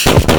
Show.